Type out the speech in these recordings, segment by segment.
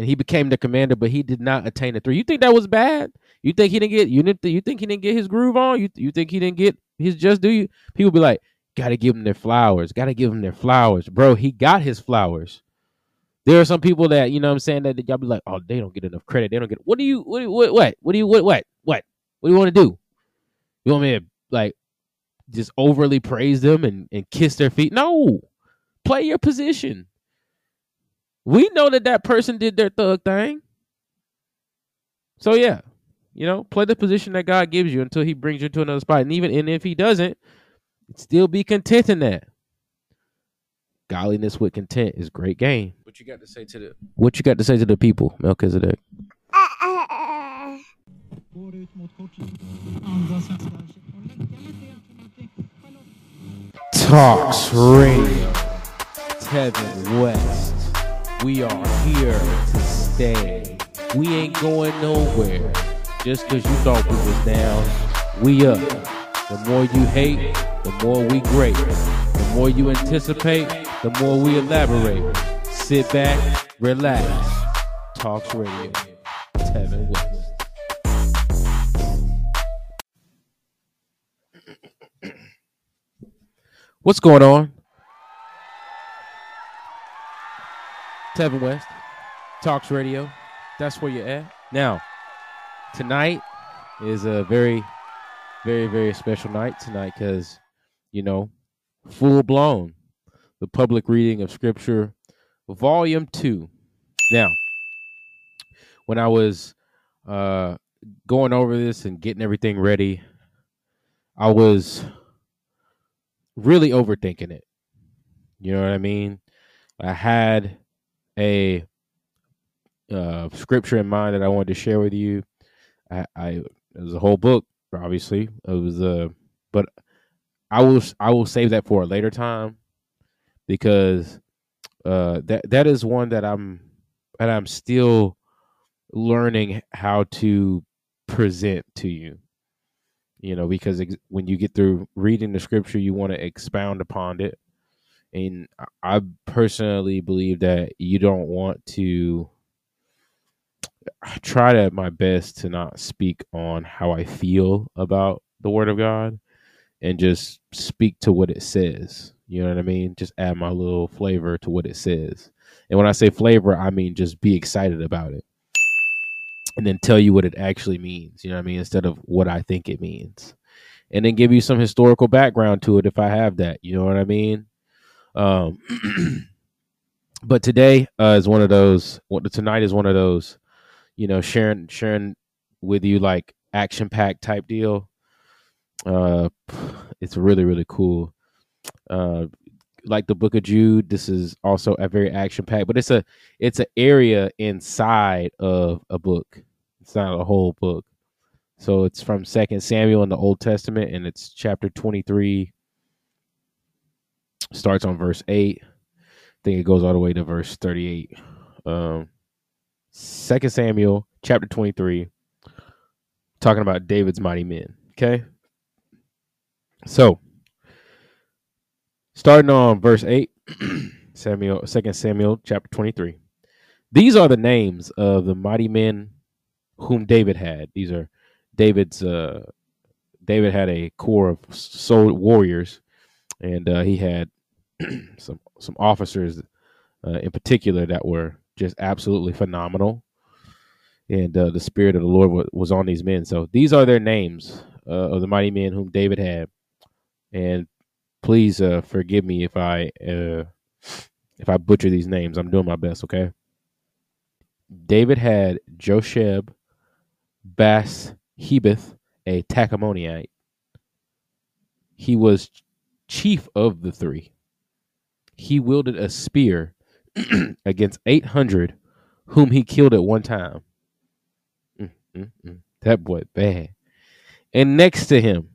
and he became the commander, but he did not attain the three. You think that was bad? You think he didn't get you didn't you think he didn't get his groove on? You you think he didn't get his just do you? People be like, gotta give him their flowers, gotta give him their flowers. Bro, he got his flowers. There are some people that, you know what I'm saying, that, that y'all be like, oh, they don't get enough credit. They don't get what do you what what what? What do you what what what? What do you want to do? You want me to like just overly praise them and, and kiss their feet? No. Play your position. We know that that person did their thug thing. So yeah, you know, play the position that God gives you until He brings you to another spot. And even and if He doesn't, still be content in that. Godliness with content is great gain. What you got to say to the What you got to say to the people, Melchizedek? Går ut mot kortlinjen. Andas svenska. Och lägga lite grann från att det- Charlotte tOCS Radio. Tevin West. We are here to stay. We ain't going nowhere. Just cause you thought we was down, we up. The more you hate, the more we great. The more you anticipate, the more we elaborate. Sit back, relax. tOCS Radio. Tevin West. What's going on? Tevin West, tOCS Radio. That's where you're at. Now, tonight is a very, very, very special night tonight because, you know, full blown, the public reading of Scripture, Volume 2. Now, when I was uh, going over this and getting everything ready, I was really overthinking it. You know what I mean? I had a uh, scripture in mind that I wanted to share with you. I, I it was a whole book, obviously. It was uh, but I will I will save that for a later time because uh, that that is one that I'm that I'm still learning how to present to you you know because ex- when you get through reading the scripture you want to expound upon it and I- personally believe that you don't want to I try to my best to not speak on how i feel about the word of god and just speak to what it says you know what i mean just add my little flavor to what it says and when i say flavor i mean just be excited about it and then tell you what it actually means you know what i mean instead of what i think it means and then give you some historical background to it if I have that. You know what I mean? Um, but today uh, is one of those. Tonight is one of those. You know, sharing sharing with you like action pack type deal. Uh, it's really really cool. Uh, like the Book of Jude, this is also a very action pack, but it's a it's an area inside of a book. It's not a whole book. So it's from Second Samuel in the Old Testament, and it's chapter twenty-three. Starts on verse eight. I think it goes all the way to verse thirty-eight. Um, Second Samuel, chapter twenty-three, talking about David's mighty men. Okay, so starting on verse eight, Samuel, Second Samuel, chapter twenty-three. These are the names of the mighty men whom David had. These are David's uh David had a core of soul warriors and uh, he had some some officers uh, in particular that were just absolutely phenomenal and uh, the spirit of the Lord wa- was on these men. So these are their names uh, of the mighty men whom David had. And please uh, forgive me if I uh, if I butcher these names. I'm doing my best, okay? David had Josheb, Bas Hebeth, a Tahchemonite. He was chief of the three. He wielded a spear against 800 whom he killed at one time. Mm, mm, mm. That boy bad. And next to him,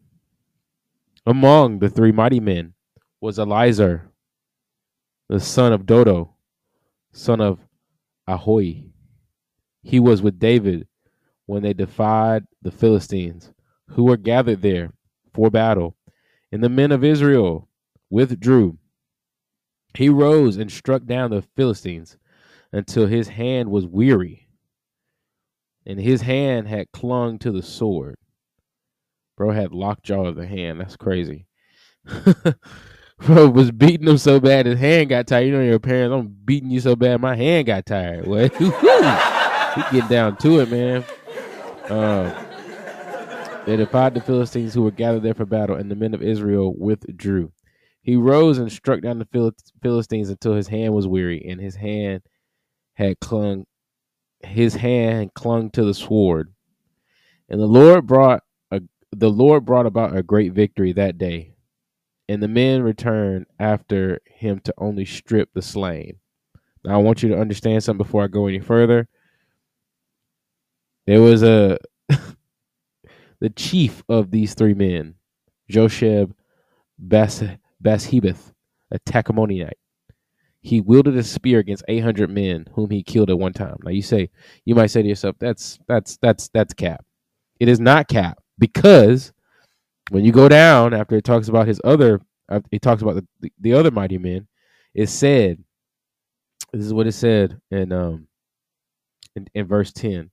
among the three mighty men, was Elizar, the son of Dodo, son of Ahoy. He was with David when they defied the Philistines, who were gathered there for battle. And the men of Israel withdrew. He rose and struck down the Philistines until his hand was weary, and his hand had clung to the sword. Bro had lockjaw of the hand. That's crazy. Bro was beating him so bad his hand got tired. You know your parents, I'm beating you so bad my hand got tired. What? he get down to it, man. Uh, they defied the Philistines who were gathered there for battle, and the men of Israel withdrew. He rose and struck down the Philistines until his hand was weary, and his hand had clung. His hand clung to the sword, and the Lord brought a the Lord brought about a great victory that day, and the men returned after him to only strip the slain. Now I want you to understand something before I go any further. There was a the chief of these three men, Josheb Bas Bashebeth, a Tahchemonite. He wielded a spear against 800 men whom he killed at one time. Now you say, you might say to yourself, that's that's that's that's cap. It is not cap because when you go down after it talks about his other, uh, it talks about the, the, the other mighty men. It said, this is what it said in um in, in verse 10.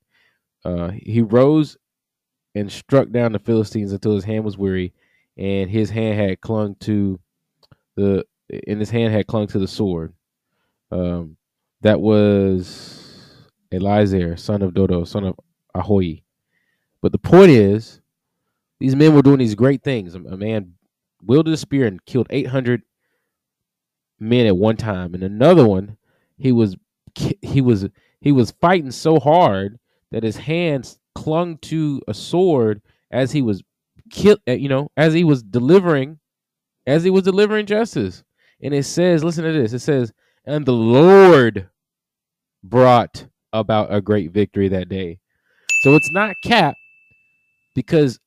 Uh, he rose and struck down the Philistines until his hand was weary, and his hand had clung to the in his hand had clung to the sword. Um, that was Eliezer, son of Dodo, son of Ahoy. But the point is, these men were doing these great things. A, a man wielded a spear and killed 800 men at one time, and another one, he was he was he was fighting so hard that his hands clung to a sword as he was kill you know as he was delivering as he was delivering justice and it says listen to this it says and the lord brought about a great victory that day so it's not cap because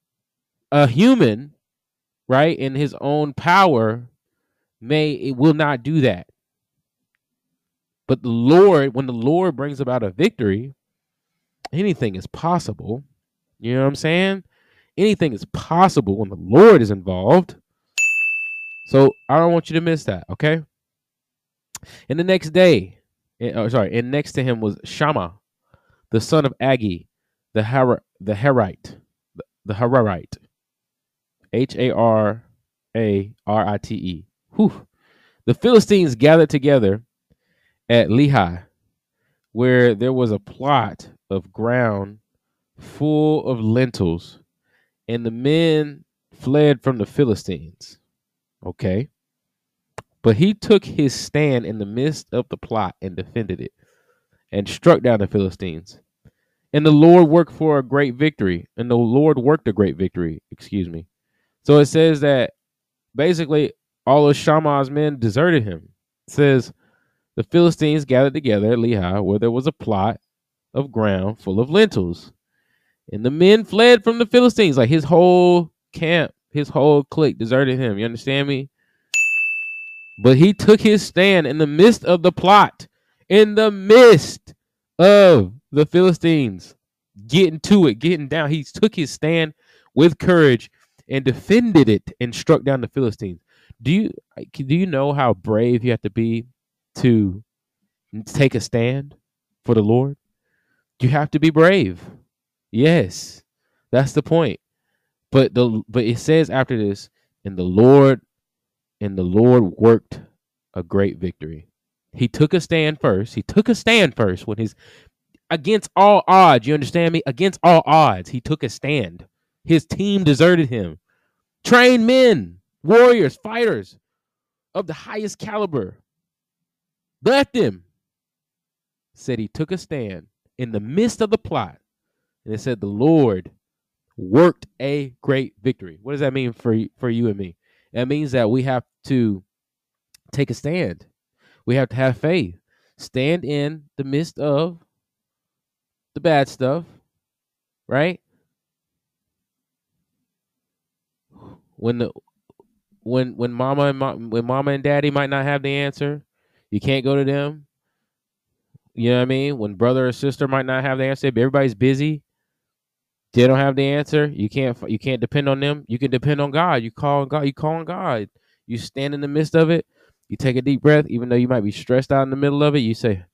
a human right in his own power may it will not do that but the lord when the lord brings about a victory anything is possible. You know what I'm saying? Anything is possible when the Lord is involved. So I don't want you to miss that, okay? And the next day, eh, oh, sorry, and next to him was Shammah, the son of Agee, the Har- the Harite, the Hararite, H A R A R I T E. Whew. The Philistines gathered together at Lehi, where there was a plot of ground full of lentils, and the men fled from the Philistines. Okay. But he took his stand in the midst of the plot and defended it and struck down the Philistines. And the Lord worked for a great victory. And the Lord worked a great victory, excuse me. So it says that basically all of Shammah's men deserted him. It says the Philistines gathered together at Lehi where there was a plot of ground full of lentils. And the men fled from the Philistines. Like his whole camp, his whole clique deserted him. You understand me? But he took his stand in the midst of the plot, in the midst of the Philistines, getting to it, getting down. He took his stand with courage and defended it and struck down the Philistines. Do you do you know how brave you have to be to take a stand for the Lord? You have to be brave. Yes. That's the point. But the but it says after this, and the Lord and the Lord worked a great victory. He took a stand first. He took a stand first when his against all odds, you understand me? Against all odds, he took a stand. His team deserted him. Trained men, warriors, fighters of the highest caliber left him. Said he took a stand in the midst of the plot. And it said the Lord worked a great victory. What does that mean for for you and me? That means that we have to take a stand. We have to have faith. Stand in the midst of the bad stuff, right? When the when when mama and mom, when mama and daddy might not have the answer, you can't go to them. You know what I mean? When brother or sister might not have the answer, if everybody's busy, they don't have the answer. You can't you can't depend on them. You can depend on God. You call on God. You call on God. You stand in the midst of it. You take a deep breath, even though you might be stressed out in the middle of it. You say,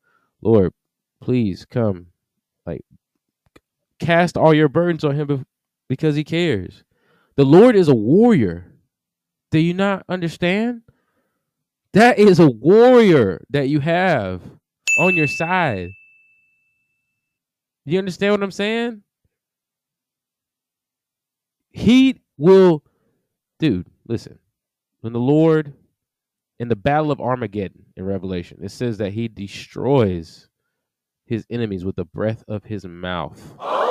Lord, please come, like cast all your burdens on him because he cares. The Lord is a warrior. Do you not understand? That is a warrior that you have on your side. You understand what I'm saying? He will, dude, listen. When the Lord in the battle of Armageddon in Revelation, it says that he destroys his enemies with the breath of his mouth.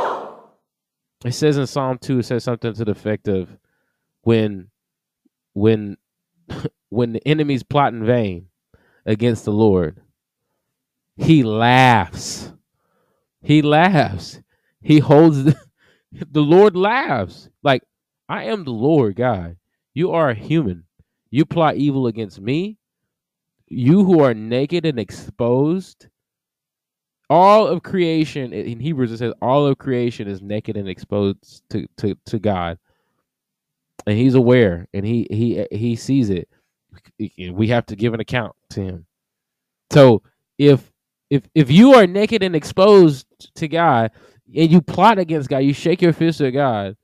It says in Psalm 2, it says something to the effect of when when when the enemies plot in vain against the Lord, he laughs. He laughs. He holds the, the Lord laughs. Like, I am the Lord God. You are a human. You plot evil against me. You who are naked and exposed. All of creation in Hebrews it says all of creation is naked and exposed to, to, to God. And he's aware and he he he sees it. We have to give an account to him. So if if if you are naked and exposed to God and you plot against God, you shake your fist at God,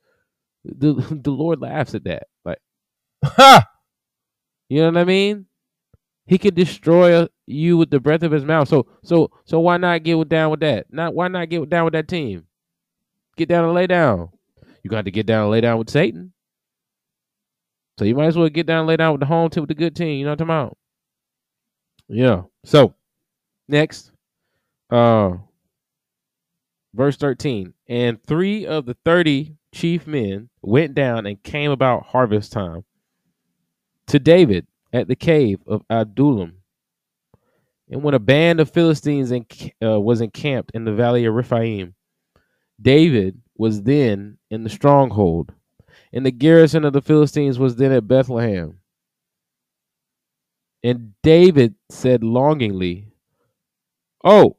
the the Lord laughs at that. Like, ha! You know what I mean? He could destroy you with the breath of his mouth. So so so why not get down with that? Not why not get down with that team? Get down and lay down. You got to get down and lay down with Satan. So you might as well get down and lay down with the home team with the good team. You know what I'm talking about? Yeah. So next, uh verse 13. And three of the thirty chief men went down and came about harvest time to David at the cave of Adullam. And when a band of Philistines uh, was encamped in the valley of Rephaim, David was then in the stronghold, and the garrison of the Philistines was then at Bethlehem. And David said longingly, Oh,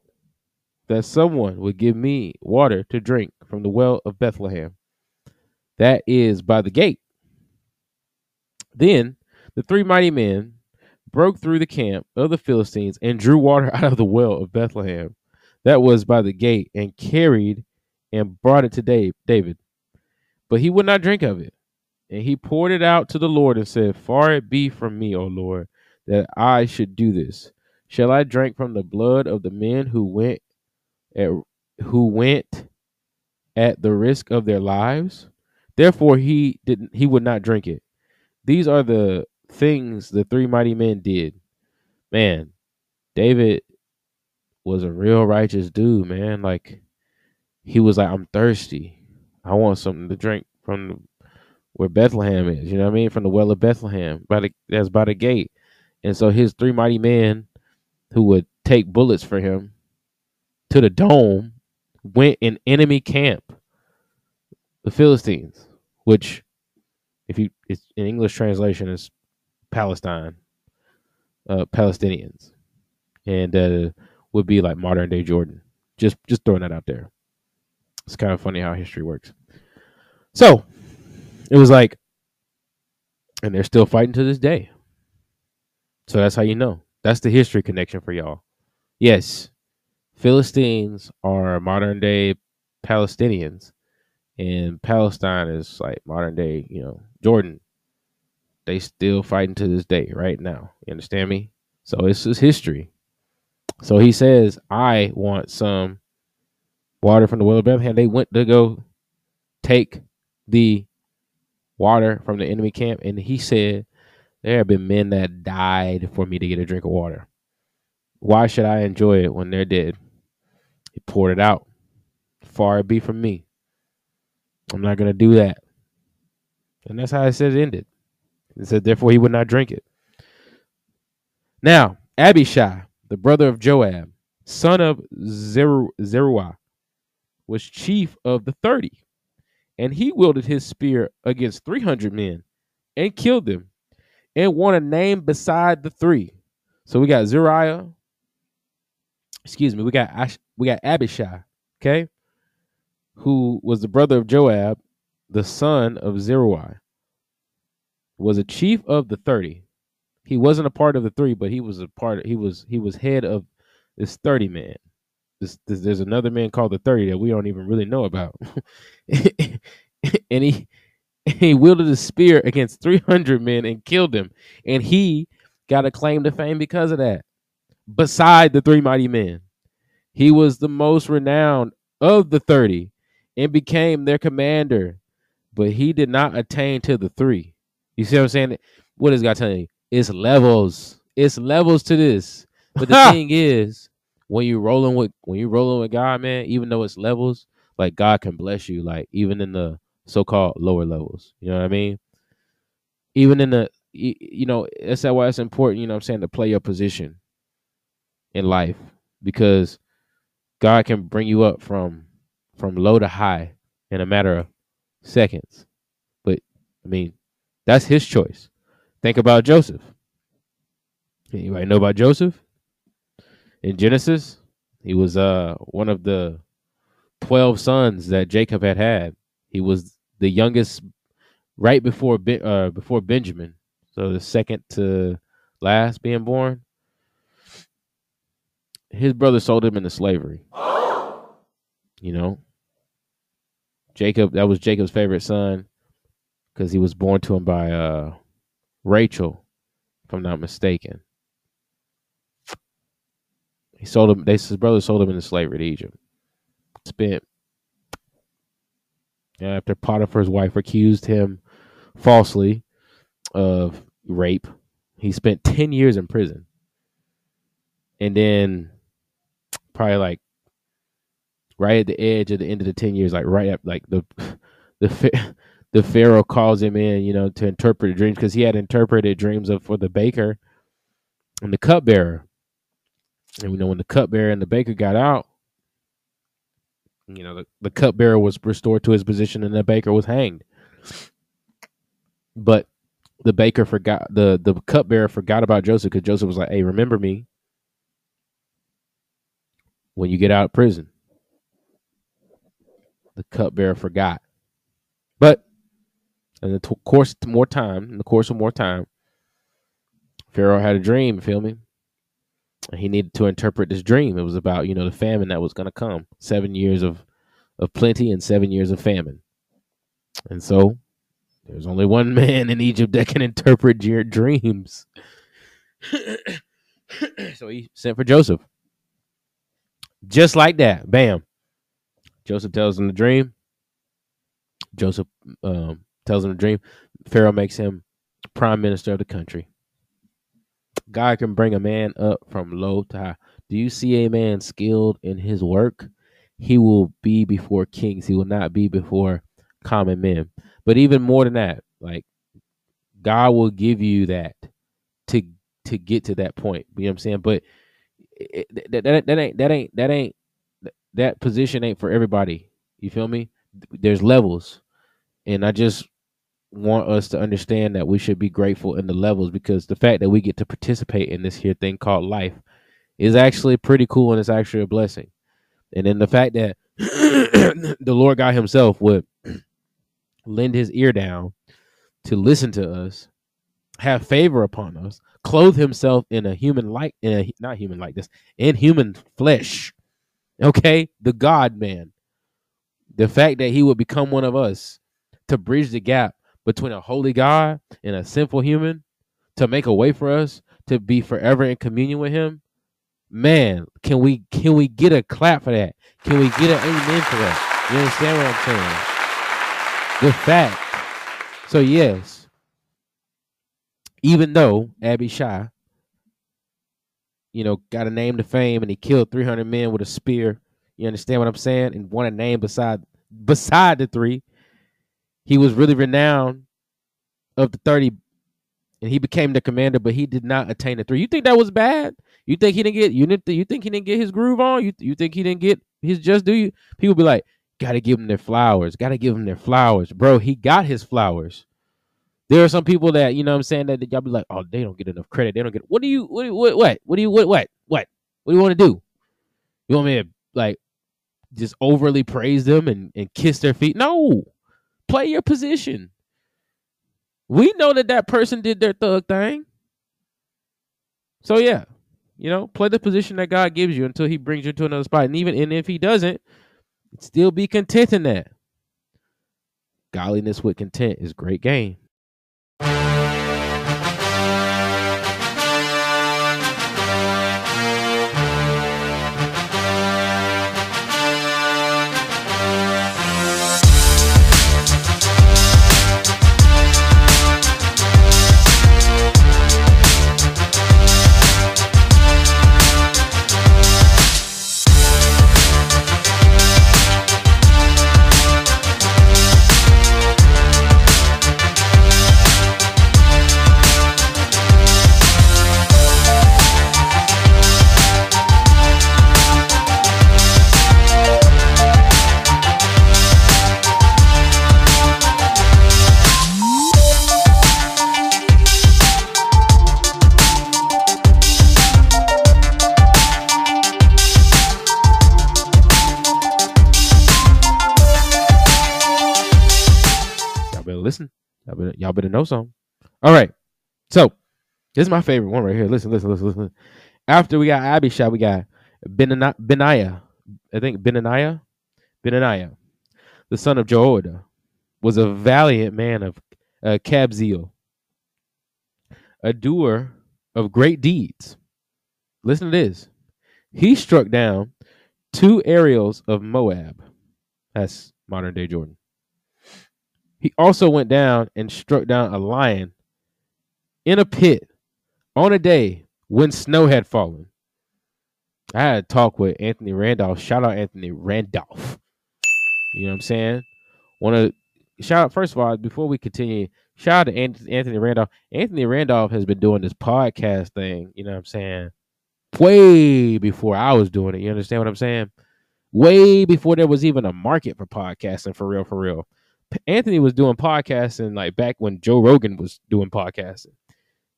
that someone would give me water to drink from the well of Bethlehem, that is by the gate. Then the three mighty men broke through the camp of the Philistines and drew water out of the well of Bethlehem, that was by the gate, and carried and brought it to David. But he would not drink of it. And he poured it out to the Lord and said, Far it be from me, O Lord, that I should do this. Shall I drink from the blood of the men who went at, who went at the risk of their lives? Therefore he didn't he would not drink it. These are the things the three mighty men did. Man, David was a real righteous dude, man. Like he was like, I'm thirsty. I want something to drink from where Bethlehem is. You know what I mean? From the well of Bethlehem, by the that's by the gate. And so his three mighty men, who would take bullets for him to the dome, went in enemy camp, the Philistines, which, if you it's in English translation, is Palestine, uh, Palestinians, and uh, would be like modern day Jordan. Just just throwing that out there. It's kind of funny how history works. So it was like, and they're still fighting to this day. So that's how you know. That's the history connection for y'all. Yes, Philistines are modern day Palestinians, and Palestine is like modern day, you know, Jordan they still fighting to this day, right now. You understand me? So it's his history. So he says, I want some water from the well of Bethlehem. They went to go take the water from the enemy camp, and he said, There have been men that died for me to get a drink of water. Why should I enjoy it when they're dead? He poured it out. Far it be from me. I'm not going to do that. And that's how it says it ended. It said, therefore, he would not drink it. Now, Abishai, the brother of Joab, son of Zeruiah, was chief of the thirty, and he wielded his spear against three hundred men and killed them, and won a name beside the three. So we got Zeruiah. Excuse me. We got Ash, we got Abishai. Okay, who was the brother of Joab, the son of Zeruiah was a chief of the 30. He wasn't a part of the three, but he was a part of, he was he was head of this 30 man. This, this, there's another man called the 30 that we don't even really know about. and he he wielded a spear against 300 men and killed them. And he got a claim to fame because of that. Beside the three mighty men, he was the most renowned of the 30 and became their commander. But he did not attain to the three. You see what I'm saying? What is God telling you? It's levels. It's levels to this. But the thing is, when you rolling with when you rolling with God, man, even though it's levels, like God can bless you, like even in the so-called lower levels. You know what I mean? Even in the you know, that's why it's important, you know I'm saying, to play your position in life because God can bring you up from from low to high in a matter of seconds. But I mean, that's his choice. Think about Joseph. Anybody know about Joseph? In Genesis, he was uh one of the 12 sons that Jacob had had. He was the youngest right before uh before Benjamin. So the second to last being born. His brother sold him into slavery. You know, Jacob, that was Jacob's favorite son because he was born to him by uh, Rachel, if I'm not mistaken. He sold him. They, his brother sold him into slavery to Egypt. Spent after Potiphar's wife accused him falsely of rape. He spent ten years in prison, and then probably like right at the edge of the end of the 10 years like right up like the the the pharaoh calls him in you know to interpret dreams because he had interpreted dreams of for the baker and the cupbearer. And we know when the cupbearer and the baker got out you know the, the cupbearer was restored to his position and the baker was hanged. But the baker forgot the the cupbearer forgot about joseph because joseph was like hey remember me when you get out of prison the cupbearer forgot. But in the t- course of more time, in the course of more time, Pharaoh had a dream, feel me? And he needed to interpret this dream. It was about, you know, the famine that was going to come. Seven years of, of plenty and seven years of famine. And so there's only one man in Egypt that can interpret your dreams. so he sent for Joseph. Just like that. Bam. Joseph tells him the dream. Joseph um, tells him the dream. Pharaoh makes him prime minister of the country. God can bring a man up from low to high. Do you see a man skilled in his work? He will be before kings. He will not be before common men. But even more than that, like God will give you that to to get to that point. You know what I'm saying? But it, that, that, that ain't that ain't that ain't that position ain't for everybody. You feel me? There's levels. And I just want us to understand that we should be grateful in the levels because the fact that we get to participate in this here thing called life is actually pretty cool and it's actually a blessing. And then the fact that the Lord God Himself would lend His ear down to listen to us, have favor upon us, clothe Himself in a human like, in a not human like this, in human flesh, Okay, the God man. The fact that he would become one of us to bridge the gap between a holy God and a sinful human, to make a way for us to be forever in communion with him. Man, can we can we get a clap for that? Can we get an amen for that? You understand what I'm saying? The fact. So yes, even though Abishai you know, got a name to fame and he killed 300 men with a spear. You understand what I'm saying? And won a name beside beside the three. He was really renowned of the 30 and he became the commander, but he did not attain the three. You think that was bad? You think he didn't get you didn't you think he didn't get his groove on? You you think he didn't get his just do you? People be like, gotta give him their flowers, gotta give him their flowers. Bro, he got his flowers. There are some people that you know what I'm saying that y'all be like, oh, they don't get enough credit. They don't get. What do you? What? What? What? What do you? What? What? What? What do you want to do? You want me to like just overly praise them and and kiss their feet? No, play your position. We know that that person did their thug thing. So yeah, You know, play the position that God gives you until He brings you to another spot. And even and if He doesn't, still be content in that. Godliness with content is great gain. Y'all better, know something. All right. So this is my favorite one right here. Listen, listen, listen, listen. After we got Abishai, we got Benani- Benaiah. I think Benaniah, Benaniah, the son of Jehoiada, was a valiant man of uh, Kabzeel, a doer of great deeds. Listen to this. He struck down two ariels of Moab. That's modern day Jordan. He also went down and struck down a lion in a pit on a day when snow had fallen. I had a talk with Anthony Randolph. Shout out Anthony Randolph. You know what I'm saying? Want to shout out first of all before we continue. Shout out to Anthony Randolph. Anthony Randolph has been doing this podcast thing. You know what I'm saying? Way before I was doing it. You understand what I'm saying? Way before there was even a market for podcasting for real, for real. Anthony was doing podcasting like back when Joe Rogan was doing podcasting.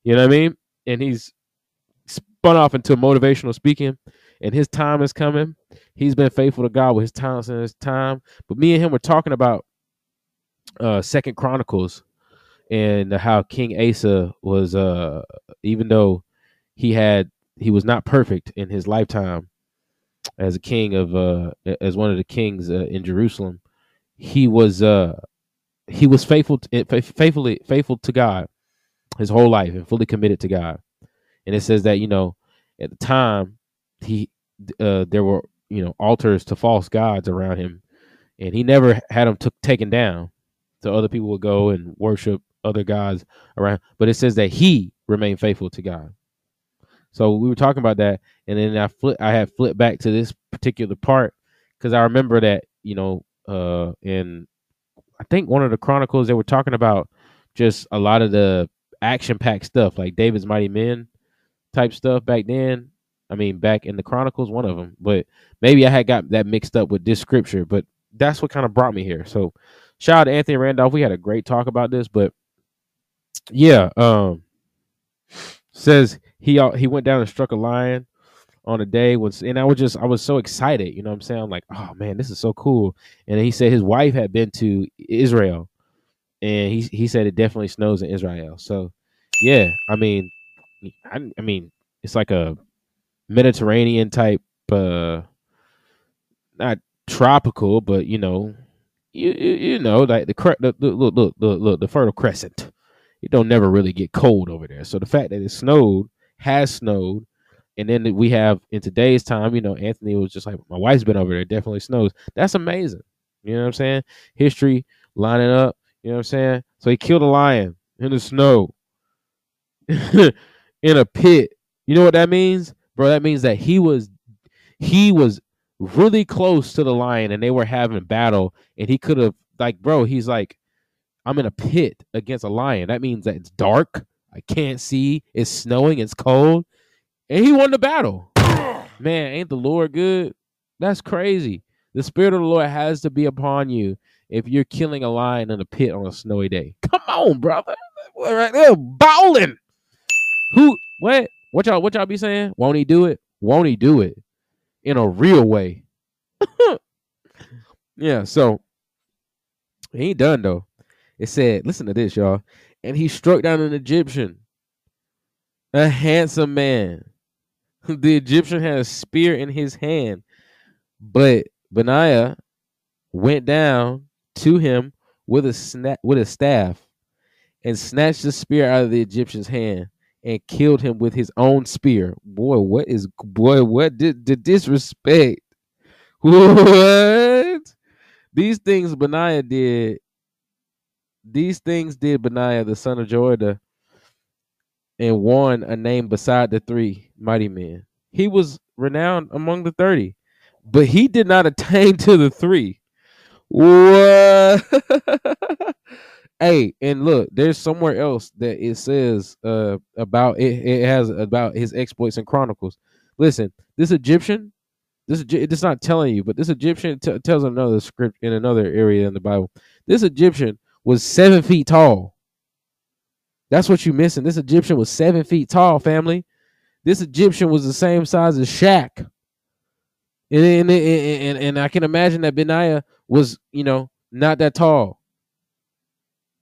You know what I mean? And he's spun off into motivational speaking, and his time is coming. He's been faithful to God with his talents and his time. But me and him were talking about uh Second Chronicles and how King Asa was uh even though he had he was not perfect in his lifetime as a king of uh as one of the kings uh, in Jerusalem, he was uh he was faithful to, faithfully faithful to God his whole life and fully committed to God. And it says that you know at the time he uh there were you know altars to false gods around him, and he never had them took taken down, so other people would go and worship other gods around. But it says that he remained faithful to God. So we were talking about that, and then I flip, I had flipped back to this particular part because I remember that you know, uh, in I think one of the chronicles they were talking about just a lot of the action-packed stuff, like David's Mighty Men type stuff back then. I mean, back in the chronicles, one of them, but maybe I had got that mixed up with this scripture, but that's what kind of brought me here. So, shout out to Anthony Randolph. We had a great talk about this, but yeah, um, says he uh, he went down and struck a lion on a day was and I was just I was so excited, you know what I'm saying? I'm like, oh man, this is so cool. And he said his wife had been to Israel and he he said it definitely snows in Israel. So yeah, I mean I, I mean it's like a Mediterranean type uh not tropical, but you know, you you, you know, like the the look look the, the, the fertile crescent. It don't never really get cold over there. So the fact that it snowed has snowed and then we have in today's time, you know, Anthony was just like, my wife's been over there. Definitely snows. That's amazing. You know what I'm saying? History lining up. You know what I'm saying? So he killed a lion in the snow, in a pit. You know what that means, bro? That means that he was, he was really close to the lion, and they were having battle, and he could have, like, bro, he's like, I'm in a pit against a lion. That means that it's dark. I can't see. It's snowing. It's cold and he won the battle. Man, ain't the Lord good? That's crazy. The Spirit of the Lord has to be upon you if you're killing a lion in a pit on a snowy day. Come on, brother. Right there, bowling. Who? What? What y'all? What y'all be saying? Won't he do it? Won't he do it in a real way? yeah. So he ain't done though. It said, listen to this, y'all. And he struck down an Egyptian, a handsome man the Egyptian had a spear in his hand, but Benaiah went down to him with a sna- with a staff and snatched the spear out of the Egyptian's hand and killed him with his own spear. Boy, what is boy? What did the disrespect? What? These things Benaiah did. These things did Benaiah, the son of Joiada, and won a name beside the three mighty men. He was renowned among the thirty, but he did not attain to the three. What? hey, and look, there's somewhere else that it says uh about it. It has about his exploits in Chronicles. Listen, this Egyptian, this it's not telling you, but this Egyptian t- tells another script in another area in the Bible. This Egyptian was seven feet tall. That's what you're missing. This Egyptian was seven feet tall, family. This Egyptian was the same size as Shaq. And, and, and, and, and I can imagine that Benaiah was, you know, not that tall.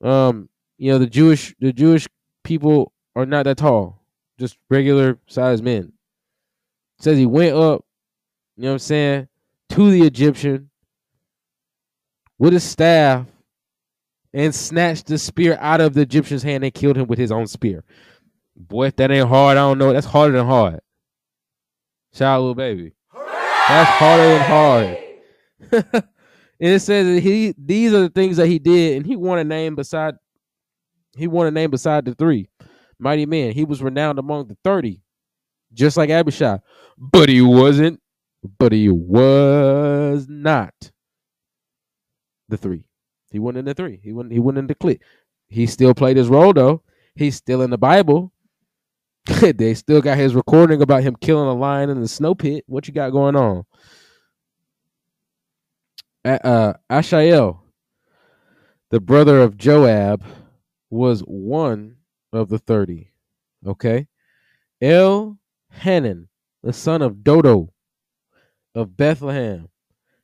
Um, you know, the Jewish the Jewish people are not that tall, just regular sized men. says he went up, you know what I'm saying, to the Egyptian with his staff and snatched the spear out of the Egyptian's hand and killed him with his own spear. Boy, if that ain't hard, I don't know. That's harder than hard. Shout out, little baby. That's harder than hard. and it says that he these are the things that he did, and he won a name beside he won a name beside the three mighty men. He was renowned among the thirty, just like Abishai, but he wasn't. But he was not the three. He wasn't in the three. He wasn't. He wasn't in the clique. He still played his role though. He's still in the Bible. they still got his recording about him killing a lion in the snow pit. What you got going on? Uh, Ashael, the brother of Joab, was one of the thirty. Okay, El Hanan, the son of Dodo, of Bethlehem,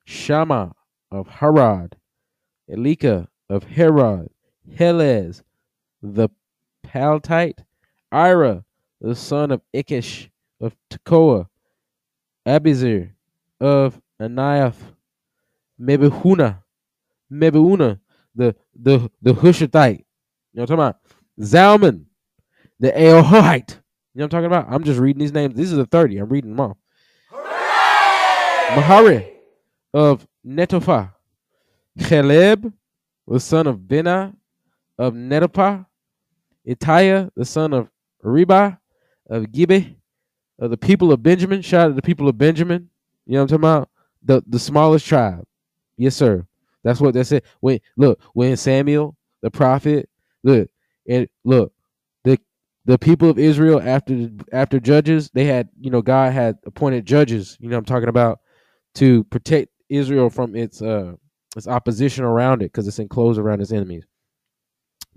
Shammah of Harod, Elika of Harod, Helez, the Paltite, Ira, the son of Ikkesh of Tekoa, Abiezer of Aniath, Mebihuna, Mebiuna, the the the Hushathite. You know what I'm talking about? Zalman, the Aohite. You know what I'm talking about? I'm just reading these names. These are the 30. I'm reading them off. Maharai of Netophah, Caleb, the son of Bena of Netophah, Itiah, the son of Reba of Gibe, of the people of Benjamin. Shout out to the people of Benjamin. You know what I'm talking about? The the smallest tribe. Yes, sir. That's what they said. When look, when Samuel, the prophet, look, and look, the the people of Israel after after judges, they had, you know, God had appointed judges, you know I'm talking about, to protect Israel from its uh its opposition around it because it's enclosed around its enemies.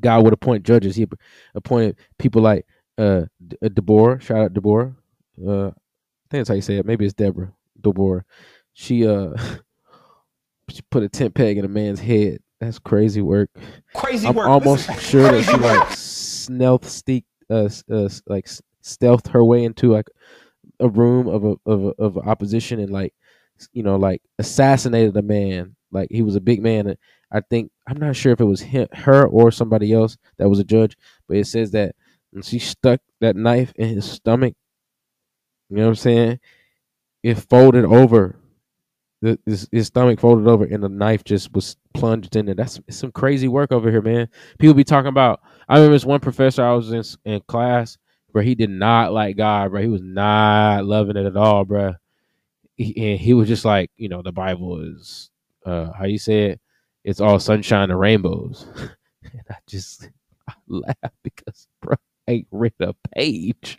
God would appoint judges. He appointed people like uh, uh Deborah. Shout out Deborah. Uh, I think that's how you say it. Maybe it's Deborah. Deborah. She uh she put a tent peg in a man's head. That's crazy work. Crazy work. I'm almost Listen, sure that she like stealth steak uh, uh like s- stealthed her way into like a room of a of a, of opposition and like you know like assassinated a man. Like he was a big man. I think I'm not sure if it was him, her or somebody else that was a judge, but it says that when she stuck that knife in his stomach, you know what I'm saying? It folded over. His, his stomach folded over, and the knife just was plunged in there. That's some crazy work over here, man. People be talking about. I remember this one professor I was in in class where he did not like God, bro. He was not loving it at all, bro. He, and he was just like, you know, the Bible is, uh, how you say it? It's all sunshine and rainbows. and I just I laugh because, bro, I ain't read a page.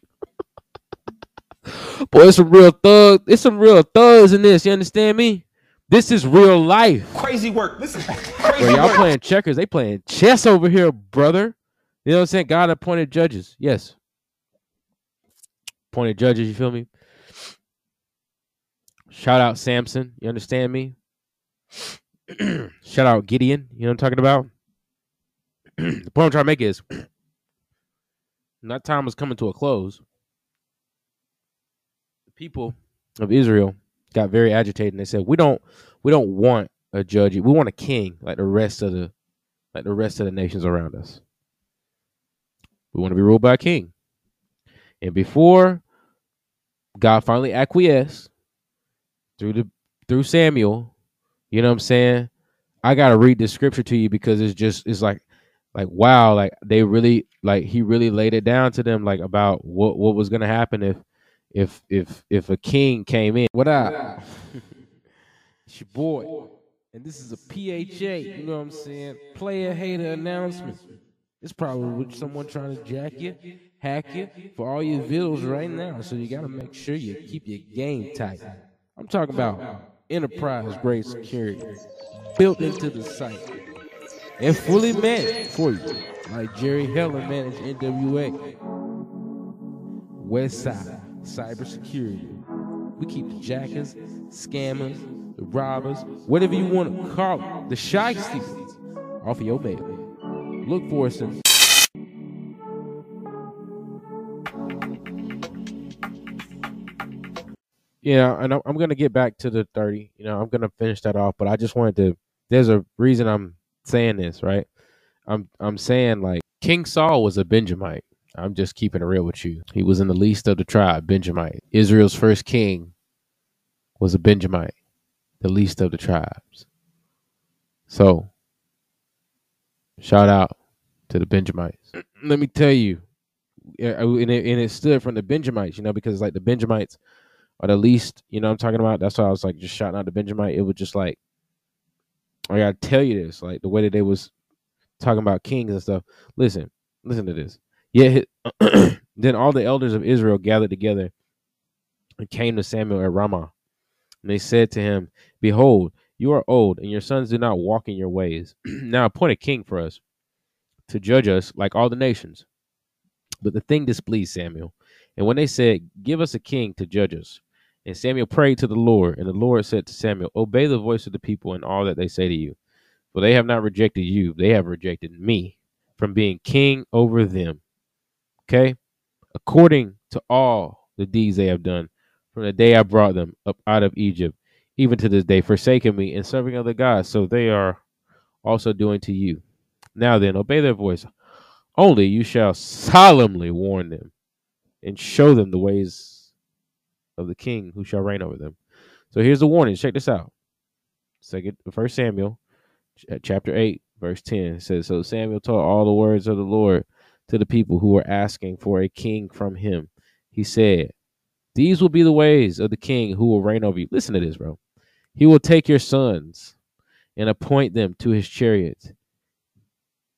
Boy, it's some real thug. It's some real thugs in this. You understand me? This is real life. Crazy work. Listen, Bro, crazy y'all work. playing checkers. They playing chess over here, brother. You know what I'm saying? God appointed judges. Yes. Appointed judges, you feel me? Shout out Samson. You understand me? Shout out Gideon. You know what I'm talking about? the point I'm trying to make is that time was coming to a close. The people of Israel got very agitated and they said, "We don't we don't want a judge. We want a king like the rest of the like the rest of the nations around us. We want to be ruled by a king." And before God finally acquiesced through the through Samuel, you know what I'm saying? I gotta read the scripture to you because it's just it's like like wow, like they really like he really laid it down to them like about what what was gonna happen if if if if a king came in. What up? it's your boy. And this is a PHA, you know what I'm saying? Player hater announcement. It's probably someone trying to jack you, hack you for all your vittles right now. So you gotta make sure you keep your game tight. I'm talking about enterprise grade security built into the site and fully managed for you, like Jerry Heller managed NWA. Westside Cybersecurity. We keep the jackers, scammers, the robbers, whatever you want to call it, the shysters off of your mail. Look for us in Yeah, and I'm, gonna get back to the 30. You know, I'm gonna finish that off, but I just wanted to. There's a reason I'm saying this, right? I'm I'm saying like King Saul was a Benjamite. I'm just keeping it real with you. He was in the least of the tribe, Benjamite. Israel's first king was a Benjamite, the least of the tribes. So, shout out to the Benjamites. Let me tell you, and it, and it stood from the Benjamites, you know, because it's like the Benjamites are the least, you know I'm talking about? That's why I was like just shouting out the Benjamite. It was just like, I gotta tell you this, like the way that they was talking about kings and stuff. Listen, listen to this. Yeah, then all the elders of Israel gathered together and came to Samuel at Ramah. And they said to him, Behold, you are old, and your sons do not walk in your ways. now appoint a king for us to judge us like all the nations. But the thing displeased Samuel. And when they said, Give us a king to judge us, and Samuel prayed to the Lord, and the Lord said to Samuel, Obey the voice of the people in all that they say to you. For they have not rejected you, they have rejected me from being king over them. Okay? According to all the deeds they have done from the day I brought them up out of Egypt, even to this day, forsaking me and serving other gods. So they are also doing to you. Now then, obey their voice. Only you shall solemnly warn them and show them the ways of the king who shall reign over them. So here's the warning. Check this out. Second, First Samuel, uh, chapter eight, verse ten says, "So Samuel taught all the words of the Lord to the people who were asking for a king from him. He said, These will be the ways of the king who will reign over you. Listen to this, bro. He will take your sons and appoint them to his chariots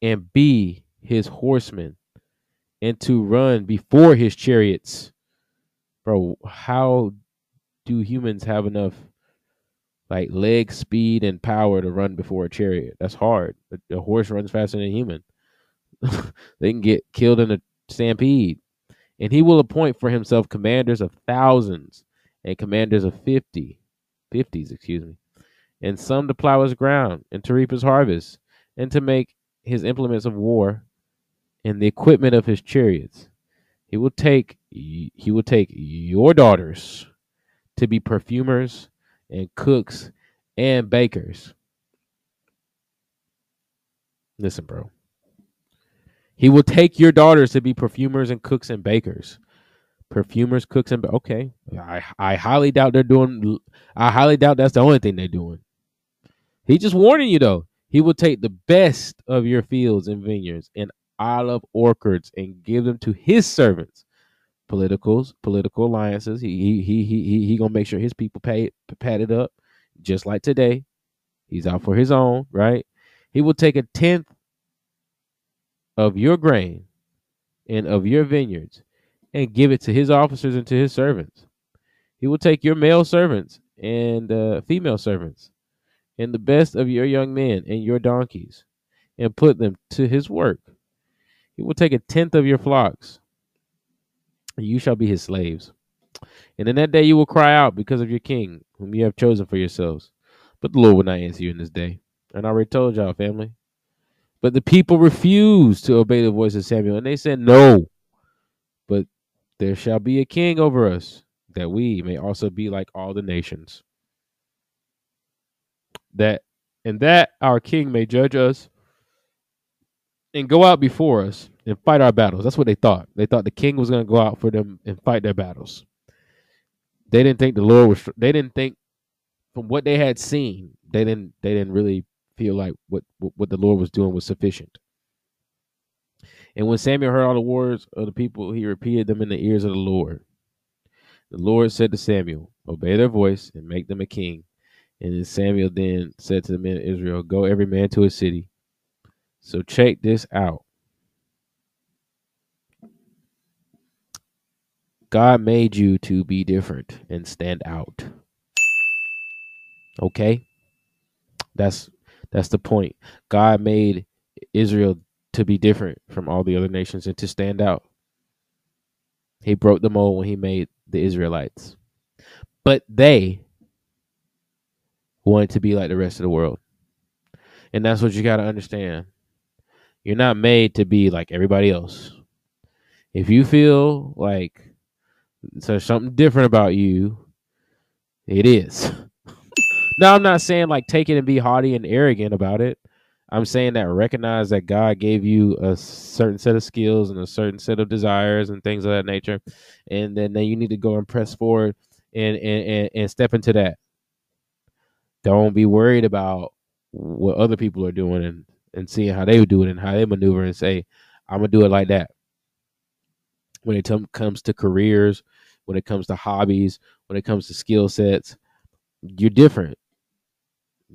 and be his horsemen and to run before his chariots. Bro, how do humans have enough like leg speed and power to run before a chariot? That's hard. A, a horse runs faster than a human. they can get killed in a stampede. And he will appoint for himself commanders of thousands and commanders of fifty, fifties, excuse me, and some to plow his ground and to reap his harvest and to make his implements of war and the equipment of his chariots. He will take he will take your daughters to be perfumers and cooks and bakers. Listen, bro. He will take your daughters to be perfumers and cooks and bakers. Perfumers, cooks, and okay. I I highly doubt they're doing. I highly doubt that's the only thing they're doing. He just warning you though. He will take the best of your fields and vineyards and olive orchards and give them to his servants. Politicals, political alliances. He he he he he, gonna make sure his people pay it padded up, just like today. He's out for his own, right? He will take a tenth of your grain and of your vineyards and give it to his officers and to his servants. He will take your male servants and uh, female servants and the best of your young men and your donkeys and put them to his work. He will take a tenth of your flocks, and you shall be his slaves. And in that day you will cry out because of your king, whom you have chosen for yourselves. But the Lord will not answer you in this day. And I already told y'all, family. But the people refused to obey the voice of Samuel, and they said, No, but there shall be a king over us. that we may also be like all the nations. That and that our king may judge us and go out before us and fight our battles. That's what they thought. They thought the king was going to go out for them and fight their battles. They didn't think the Lord was. They didn't think from what they had seen. They didn't. They didn't really feel like what what, the Lord was doing was sufficient. And when Samuel heard all the words of the people, he repeated them in the ears of the Lord. The Lord said to Samuel, Obey their voice and make them a king. And then Samuel then said to the men of Israel, Go every man to his city. So check this out. God made you to be different and stand out. Okay? That's that's the point. God made Israel to be different from all the other nations and to stand out. He broke the mold when he made the Israelites. But they wanted to be like the rest of the world. And that's what you got to understand. You're not made to be like everybody else. If you feel like there's something different about you, it is. now, I'm not saying like take it and be haughty and arrogant about it. I'm saying that recognize that God gave you a certain set of skills and a certain set of desires and things of that nature, and then, then you need to go and press forward and, and, and, and step into that. Don't be worried about what other people are doing and, and seeing how they do it and how they maneuver and say, I'm gonna do it like that. When it t- comes to careers, when it comes to hobbies, when it comes to skill sets, you're different.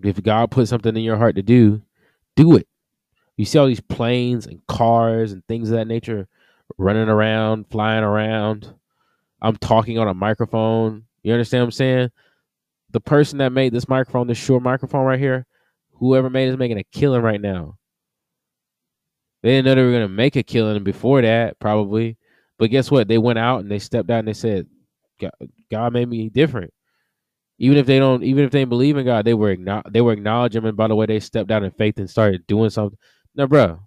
If God put something in your heart to do, do it. You see all these planes and cars and things of that nature running around, flying around. I'm talking on a microphone. You understand what I'm saying? The person that made this microphone, this short microphone right here, whoever made it is making a killing right now. They didn't know they were gonna make a killing before that, probably. But guess what? They went out and they stepped out and they said, God made me different even if they don't even if they believe in God, they were they were acknowledging him. And by the way, they stepped out in faith and started doing something. Now, bro,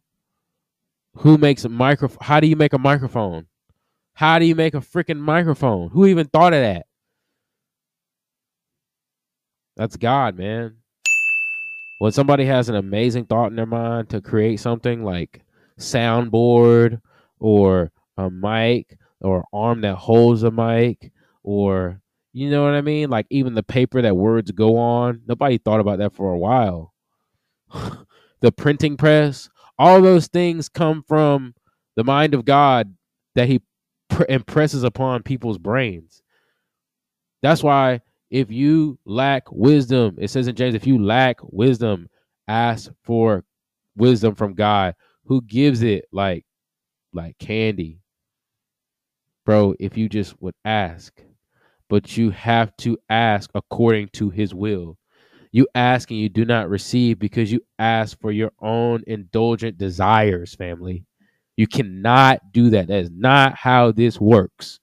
who makes a microphone? How do you make a microphone? How do you make a freaking microphone? Who even thought of that? That's God, man. When somebody has an amazing thought in their mind to create something like soundboard or a mic or arm that holds a mic or you know what I mean? Like even the paper that words go on. Nobody thought about that for a while. the printing press, all those things come from the mind of God that He pr- impresses upon people's brains. That's why if you lack wisdom, it says in James, if you lack wisdom, ask for wisdom from God, who gives it like like candy. Bro, if you just would ask but you have to ask according to his will. You ask and you do not receive because you ask for your own indulgent desires, family. You cannot do that. That is not how this works.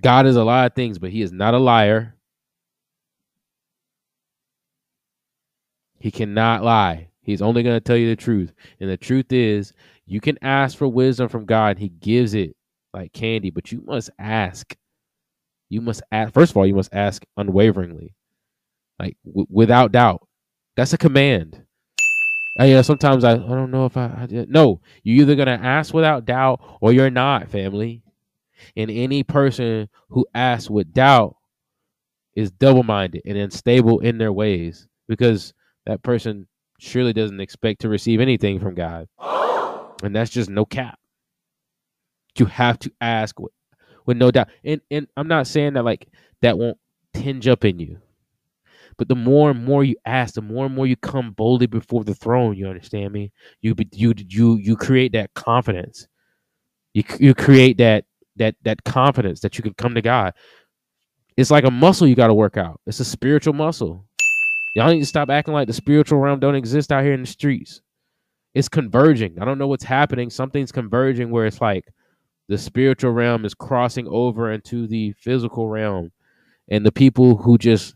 God is a lot of things, but he is not a liar. He cannot lie. He's only going to tell you the truth. And the truth is, you can ask for wisdom from God, he gives it like candy, but you must ask. You must ask. First of all, you must ask unwaveringly, like w- without doubt. That's a command. Uh, you know, sometimes I, I don't know if I, I did. No, you're either gonna ask without doubt or you're not, family. And any person who asks with doubt is double-minded and unstable in their ways because that person surely doesn't expect to receive anything from God. And that's just no cap you have to ask with, with no doubt. And and I'm not saying that like that won't tinge up in you. But the more and more you ask, the more and more you come boldly before the throne. You understand me? You you you you create that confidence. You you create that that that confidence that you can come to God. It's like a muscle you got to work out. It's a spiritual muscle. Y'all need to stop acting like the spiritual realm don't exist out here in the streets. It's converging. I don't know what's happening. Something's converging where it's like the spiritual realm is crossing over into the physical realm. And the people who just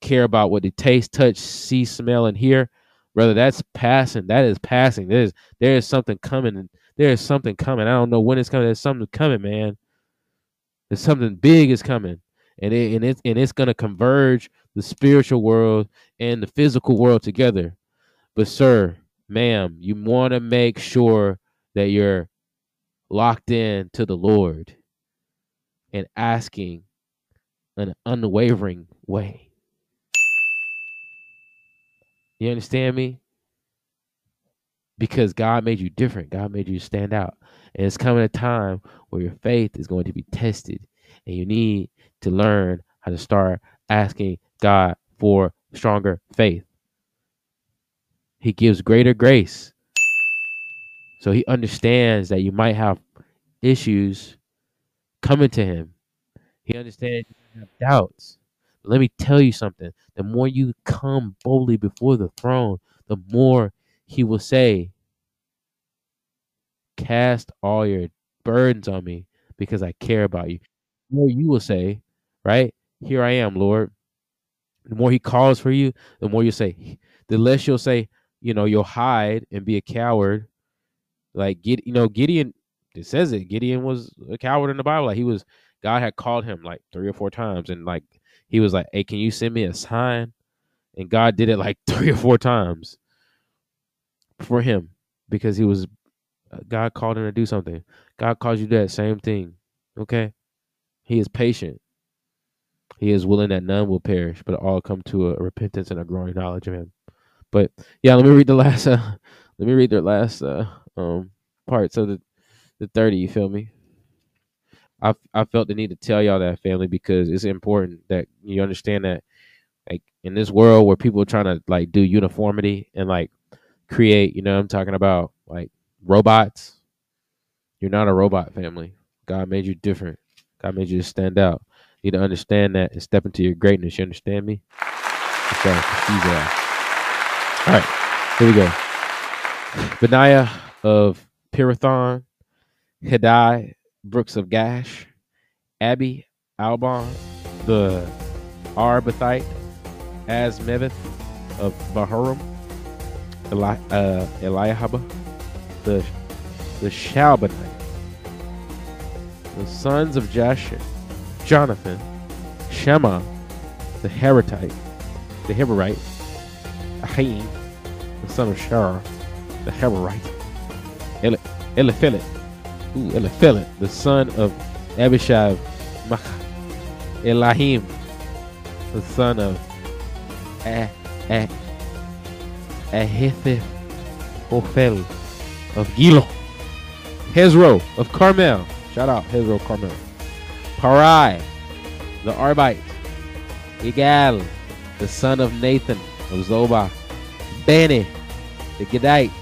care about what they taste touch see smell and hear brother that's passing. That is passing. There's there is something coming. There is something coming. I don't know when it's coming. There's something coming man. There's something big is coming, and it and it's and it's gonna converge the spiritual world and the physical world together. But sir, ma'am, you want to make sure that you're locked in to the Lord and asking an unwavering way. You understand me? Because God made you different. God made you stand out. And it's coming a time where your faith is going to be tested. And you need to learn how to start asking God for stronger faith. He gives greater grace. So he understands that you might have issues coming to him. He understands you have doubts. Let me tell you something. The more you come boldly before the throne, the more he will say, Cast all your burdens on me because I care about you. The more you will say, right? Here I am, Lord. The more he calls for you, the more you say, the less you'll say, you know, you'll hide and be a coward. Like get you know, Gideon it says it. Gideon was a coward in the Bible. Like he was God had called him like three or four times and like he was like, Hey, can you send me a sign? And God did it like three or four times for him because he was uh, God called him to do something. God calls you to that same thing. Okay? He is patient. He is willing that none will perish, but all come to a repentance and a growing knowledge of him. But yeah, let me read the last uh let me read the last uh um parts of the the 30, you feel me? I I felt the need to tell y'all that family because it's important that you understand that like in this world where people are trying to like do uniformity and like create, you know, I'm talking about like robots. You're not a robot family. God made you different. God made you stand out. You need to understand that and step into your greatness. You understand me? Okay, All right, here we go. Benaiah of Pirathon, Hiddai, Brooks of Gash, Abby, Albon, the Arbathite, Azmaveth of Bahurim, Eli, uh, Eliahaba, the the Shalbanite, the sons of Jasher, Jonathan, Shema, the Heritite, the Heberite, Ahim, the son of Shara, the Heberite, Eli- Eliphelet, ooh, Eliphelet, the son of Abishai, Maacah, Elahim, the son of Ah, Ah, Ahithophel of Gilo, Hezro of Carmel, shout out Hezro Carmel, Paarai, the Arbite, Igal, the son of Nathan of Zobah, Bani, the Gedite.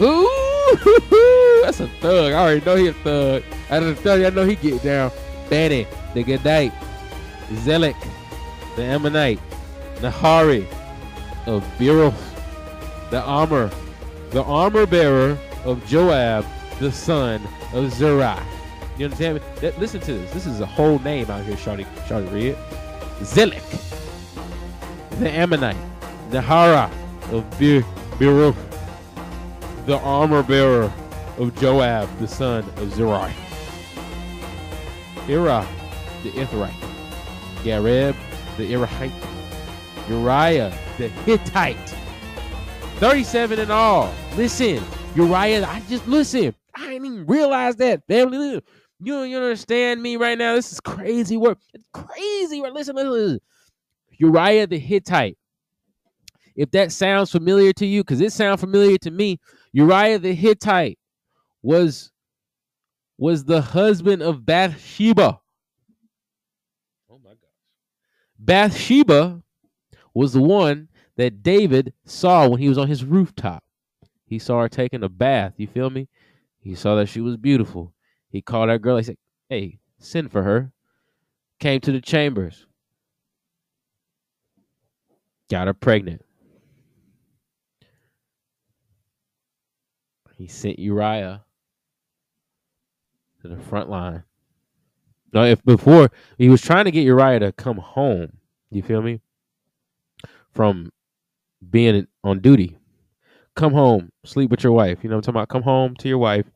Ooh, that's a thug. I already know he a thug. I didn't tell you, I know he get down. Benny, the Gedite, Zelek, the Ammonite, Nahari of Beryl, the armor, the armor bearer of Joab, the son of Zerai. You understand me? Listen to this. This is a whole name out here, Shawty, Shawty read. Zelek, the Ammonite, Nahara of Bir- Beryl, the armor bearer of Joab, the son of Zerai. Ira, the Ithrite. Gareb, the Irahite. Uriah, the Hittite. 37 in all. Listen, Uriah, I just listen. I didn't even realize that. Family, you, you understand me right now? This is crazy work. It's crazy work. Listen, listen, listen. Uriah the Hittite. If that sounds familiar to you, because it sounds familiar to me, Uriah the Hittite was was the husband of Bathsheba. Oh my gosh. Bathsheba was the one that David saw when he was on his rooftop. He saw her taking a bath. You feel me? He saw that she was beautiful. He called that girl. He said, Hey, send for her. Came to the chambers. Got her pregnant. He sent Uriah to the front line. No, if before he was trying to get Uriah to come home, you feel me? From being on duty. Come home, sleep with your wife. You know what I'm talking about? Come home to your wife.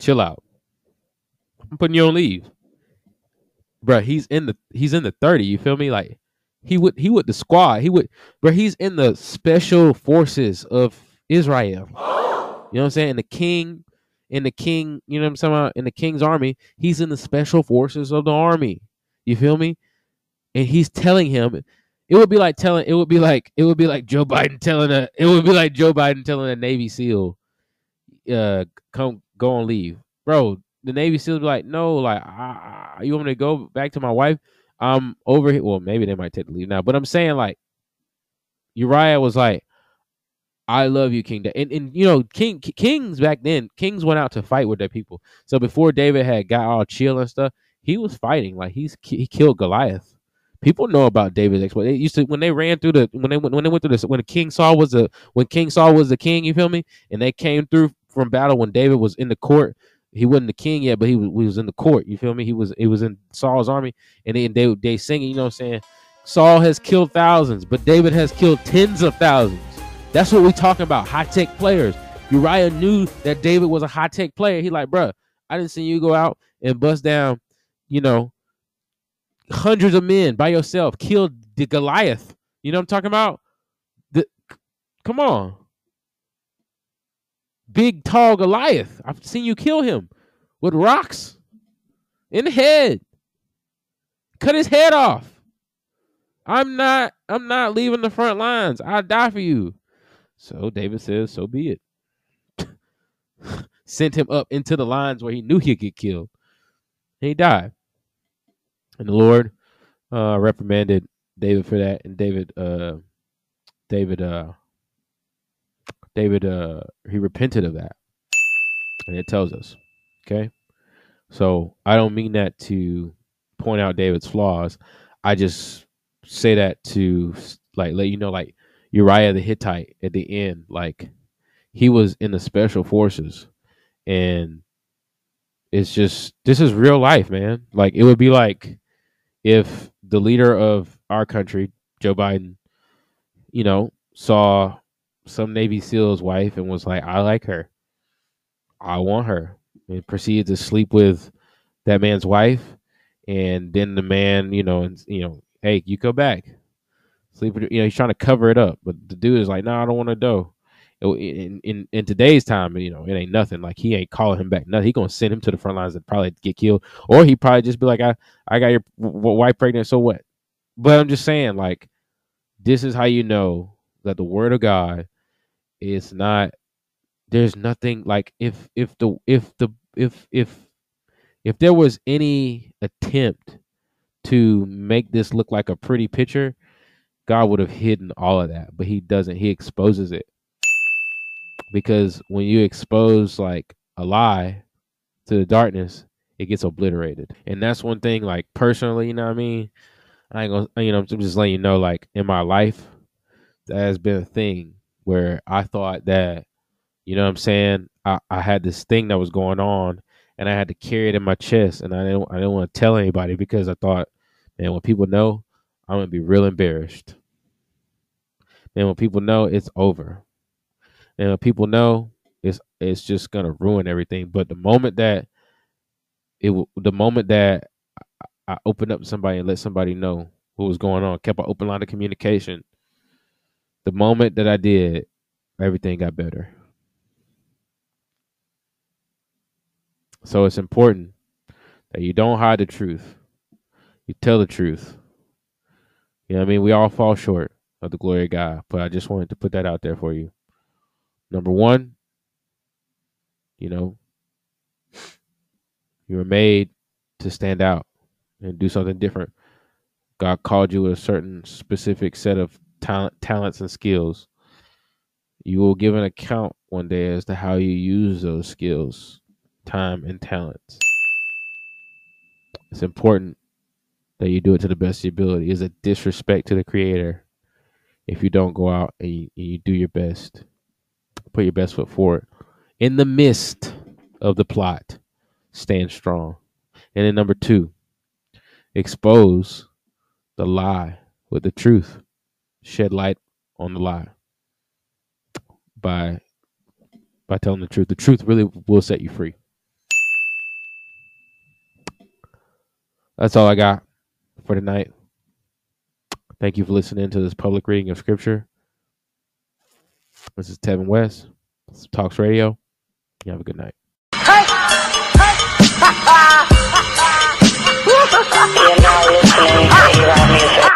Chill out. I'm putting you on leave. bruh, he's in the he's in the 30, you feel me? Like he would he would the squad. He would but he's in the special forces of Israel. You know what I'm saying? And the king in the king, you know what I'm saying? In the king's army, he's in the special forces of the army. You feel me? And he's telling him it would be like telling it would be like it would be like Joe Biden telling a it would be like Joe Biden telling a Navy SEAL uh come go on leave. Bro, the Navy SEALs be like, no, like I, you want me to go back to my wife? I'm over here. Well, maybe they might take the leave now, but I'm saying like Uriah was like, I love you, King. And and you know, King Kings back then, Kings went out to fight with their people. So before David had got all chill and stuff, he was fighting. Like he's he killed Goliath. People know about David's exploit. They used to when they ran through the when they went when they went through this when King Saul was the when King Saul was the king. You feel me? And they came through from battle when David was in the court. He wasn't the king yet, but he was, he was in the court. You feel me? He was he was in Saul's army, and they they they singing. You know what I'm saying? Saul has killed thousands, but David has killed tens of thousands. That's what we talking about. High tech players. Uriah knew that David was a high tech player. He like, bruh, I didn't see you go out and bust down, you know, hundreds of men by yourself, killed the Goliath. You know what I'm talking about? The come on. Big tall Goliath. I've seen you kill him with rocks in the head. Cut his head off. I'm not I'm not leaving the front lines. I'll die for you. So David says, so be it. Sent him up into the lines where he knew he'd get killed. And he died. And the Lord uh, reprimanded David for that. And David uh, David uh, David uh, he repented of that. And it tells us. Okay. So I don't mean that to point out David's flaws. I just say that to like let you know like Uriah the Hittite at the end, like he was in the special forces, and it's just this is real life, man. Like it would be like if the leader of our country, Joe Biden, you know, saw some Navy SEAL's wife and was like, "I like her, I want her," and proceeded to sleep with that man's wife, and then the man, you know, and you know, hey, you go back You know, he's trying to cover it up, but the dude is like, "No, nah, I don't want to do." In, in in today's time, you know, it ain't nothing. Like he ain't calling him back. Nothing. He gonna send him to the front lines and probably get killed, or he probably just be like, "I I got your wife pregnant, so what?" But I'm just saying, like, this is how you know that the word of God is not. There's nothing like if if the if the if if if there was any attempt to make this look like a pretty picture, God would have hidden all of that, but he doesn't. He exposes it. Because when you expose like a lie to the darkness, it gets obliterated. And that's one thing, like personally, you know what I mean? I ain't gonna, you know, I'm just letting you know, like in my life, that has been a thing where I thought that, you know what I'm saying? I, I had this thing that was going on and I had to carry it in my chest and I didn't I didn't want to tell anybody because I thought, man, when people know, I'm gonna be real embarrassed. And when people know, it's over. And when people know, it's it's just gonna ruin everything. But the moment that it, the moment that I opened up to somebody and let somebody know what was going on, kept an open line of communication. The moment that I did, everything got better. So it's important that you don't hide the truth. You tell the truth. You know what I mean? We all fall short of the glory of God. But I just wanted to put that out there for you. Number one, you know, you were made to stand out and do something different. God called you with a certain specific set of talent, talents and skills. You will give an account one day as to how you use those skills, time, and talents. It's important that you do it to the best of your ability. Is a disrespect to the Creator if you don't go out and you, and you do your best, put your best foot forward. In the midst of the plot, stand strong. And then number two, expose the lie with the truth. Shed light on the lie by by telling the truth. The truth really will set you free. that's all I got for tonight. Thank you for listening to this public reading of scripture. This is Tevin West, tOCS Radio. You have a good night. You're now listening to Eli Music.